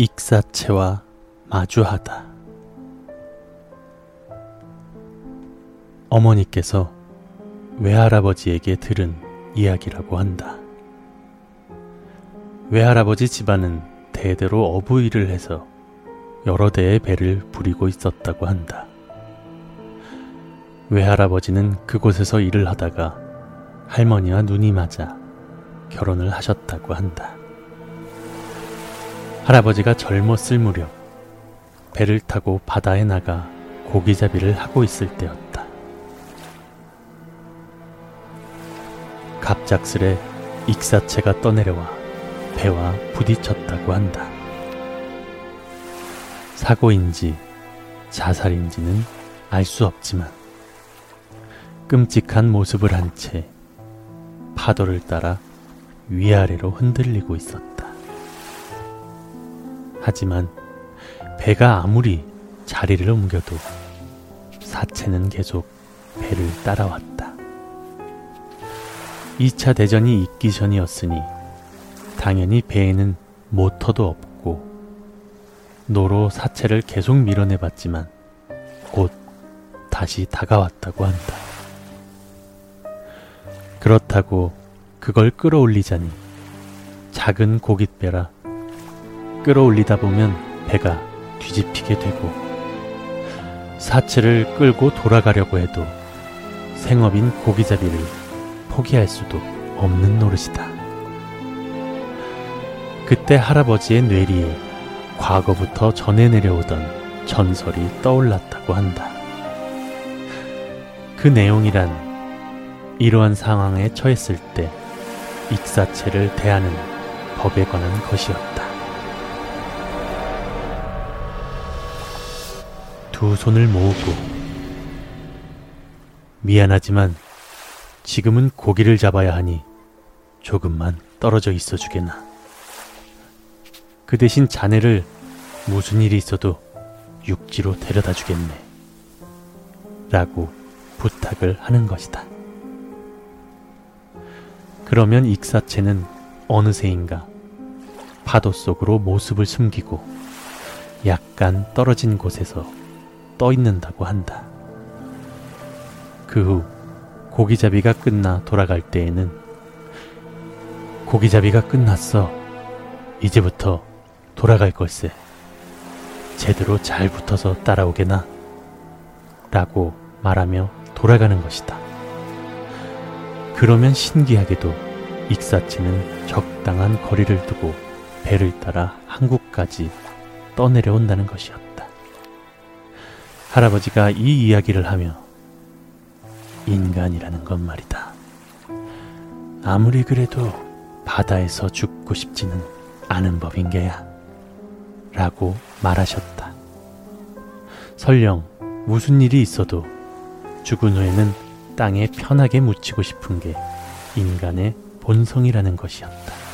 익사체와 마주하다. 어머니께서 외할아버지에게 들은 이야기라고 한다. 외할아버지 집안은 대대로 어부 일을 해서 여러 대의 배를 부리고 있었다고 한다. 외할아버지는 그곳에서 일을 하다가 할머니와 눈이 맞아 결혼을 하셨다고 한다. 할아버지가 젊었을 무렵 배를 타고 바다에 나가 고기잡이를 하고 있을 때였다. 갑작스레 익사체가 떠내려와 배와 부딪혔다고 한다. 사고인지 자살인지는 알 수 없지만 끔찍한 모습을 한 채 파도를 따라 위아래로 흔들리고 있었다. 하지만 배가 아무리 자리를 옮겨도 사체는 계속 배를 따라왔다. 2차 대전이 있기 전이었으니 당연히 배에는 모터도 없고 노로 사체를 계속 밀어내봤지만 곧 다시 다가왔다고 한다. 그렇다고 그걸 끌어올리자니 작은 고깃배라 끌어올리다 보면 배가 뒤집히게 되고 사체를 끌고 돌아가려고 해도 생업인 고기잡이를 포기할 수도 없는 노릇이다. 그때 할아버지의 뇌리에 과거부터 전해 내려오던 전설이 떠올랐다고 한다. 그 내용이란 이러한 상황에 처했을 때 익사체를 대하는 법에 관한 것이었다. 두 손을 모으고 미안하지만 지금은 고기를 잡아야 하니 조금만 떨어져 있어 주게나. 그 대신 자네를 무슨 일이 있어도 육지로 데려다 주겠네. 라고 부탁을 하는 것이다. 그러면 익사체는 어느새인가 파도 속으로 모습을 숨기고 약간 떨어진 곳에서 떠 있는다고 한다. 그 후 고기잡이가 끝나 돌아갈 때에는 고기잡이가 끝났어. 이제부터 돌아갈 걸세. 제대로 잘 붙어서 따라오게나. 라고 말하며 돌아가는 것이다. 그러면 신기하게도 익사체는 적당한 거리를 두고 배를 따라 한국까지 떠내려온다는 것이었다. 할아버지가 이 이야기를 하며 인간이라는 건 말이다. 아무리 그래도 바다에서 죽고 싶지는 않은 법인 게야. 라고 말하셨다. 설령 무슨 일이 있어도 죽은 후에는 땅에 편하게 묻히고 싶은 게 인간의 본성이라는 것이었다.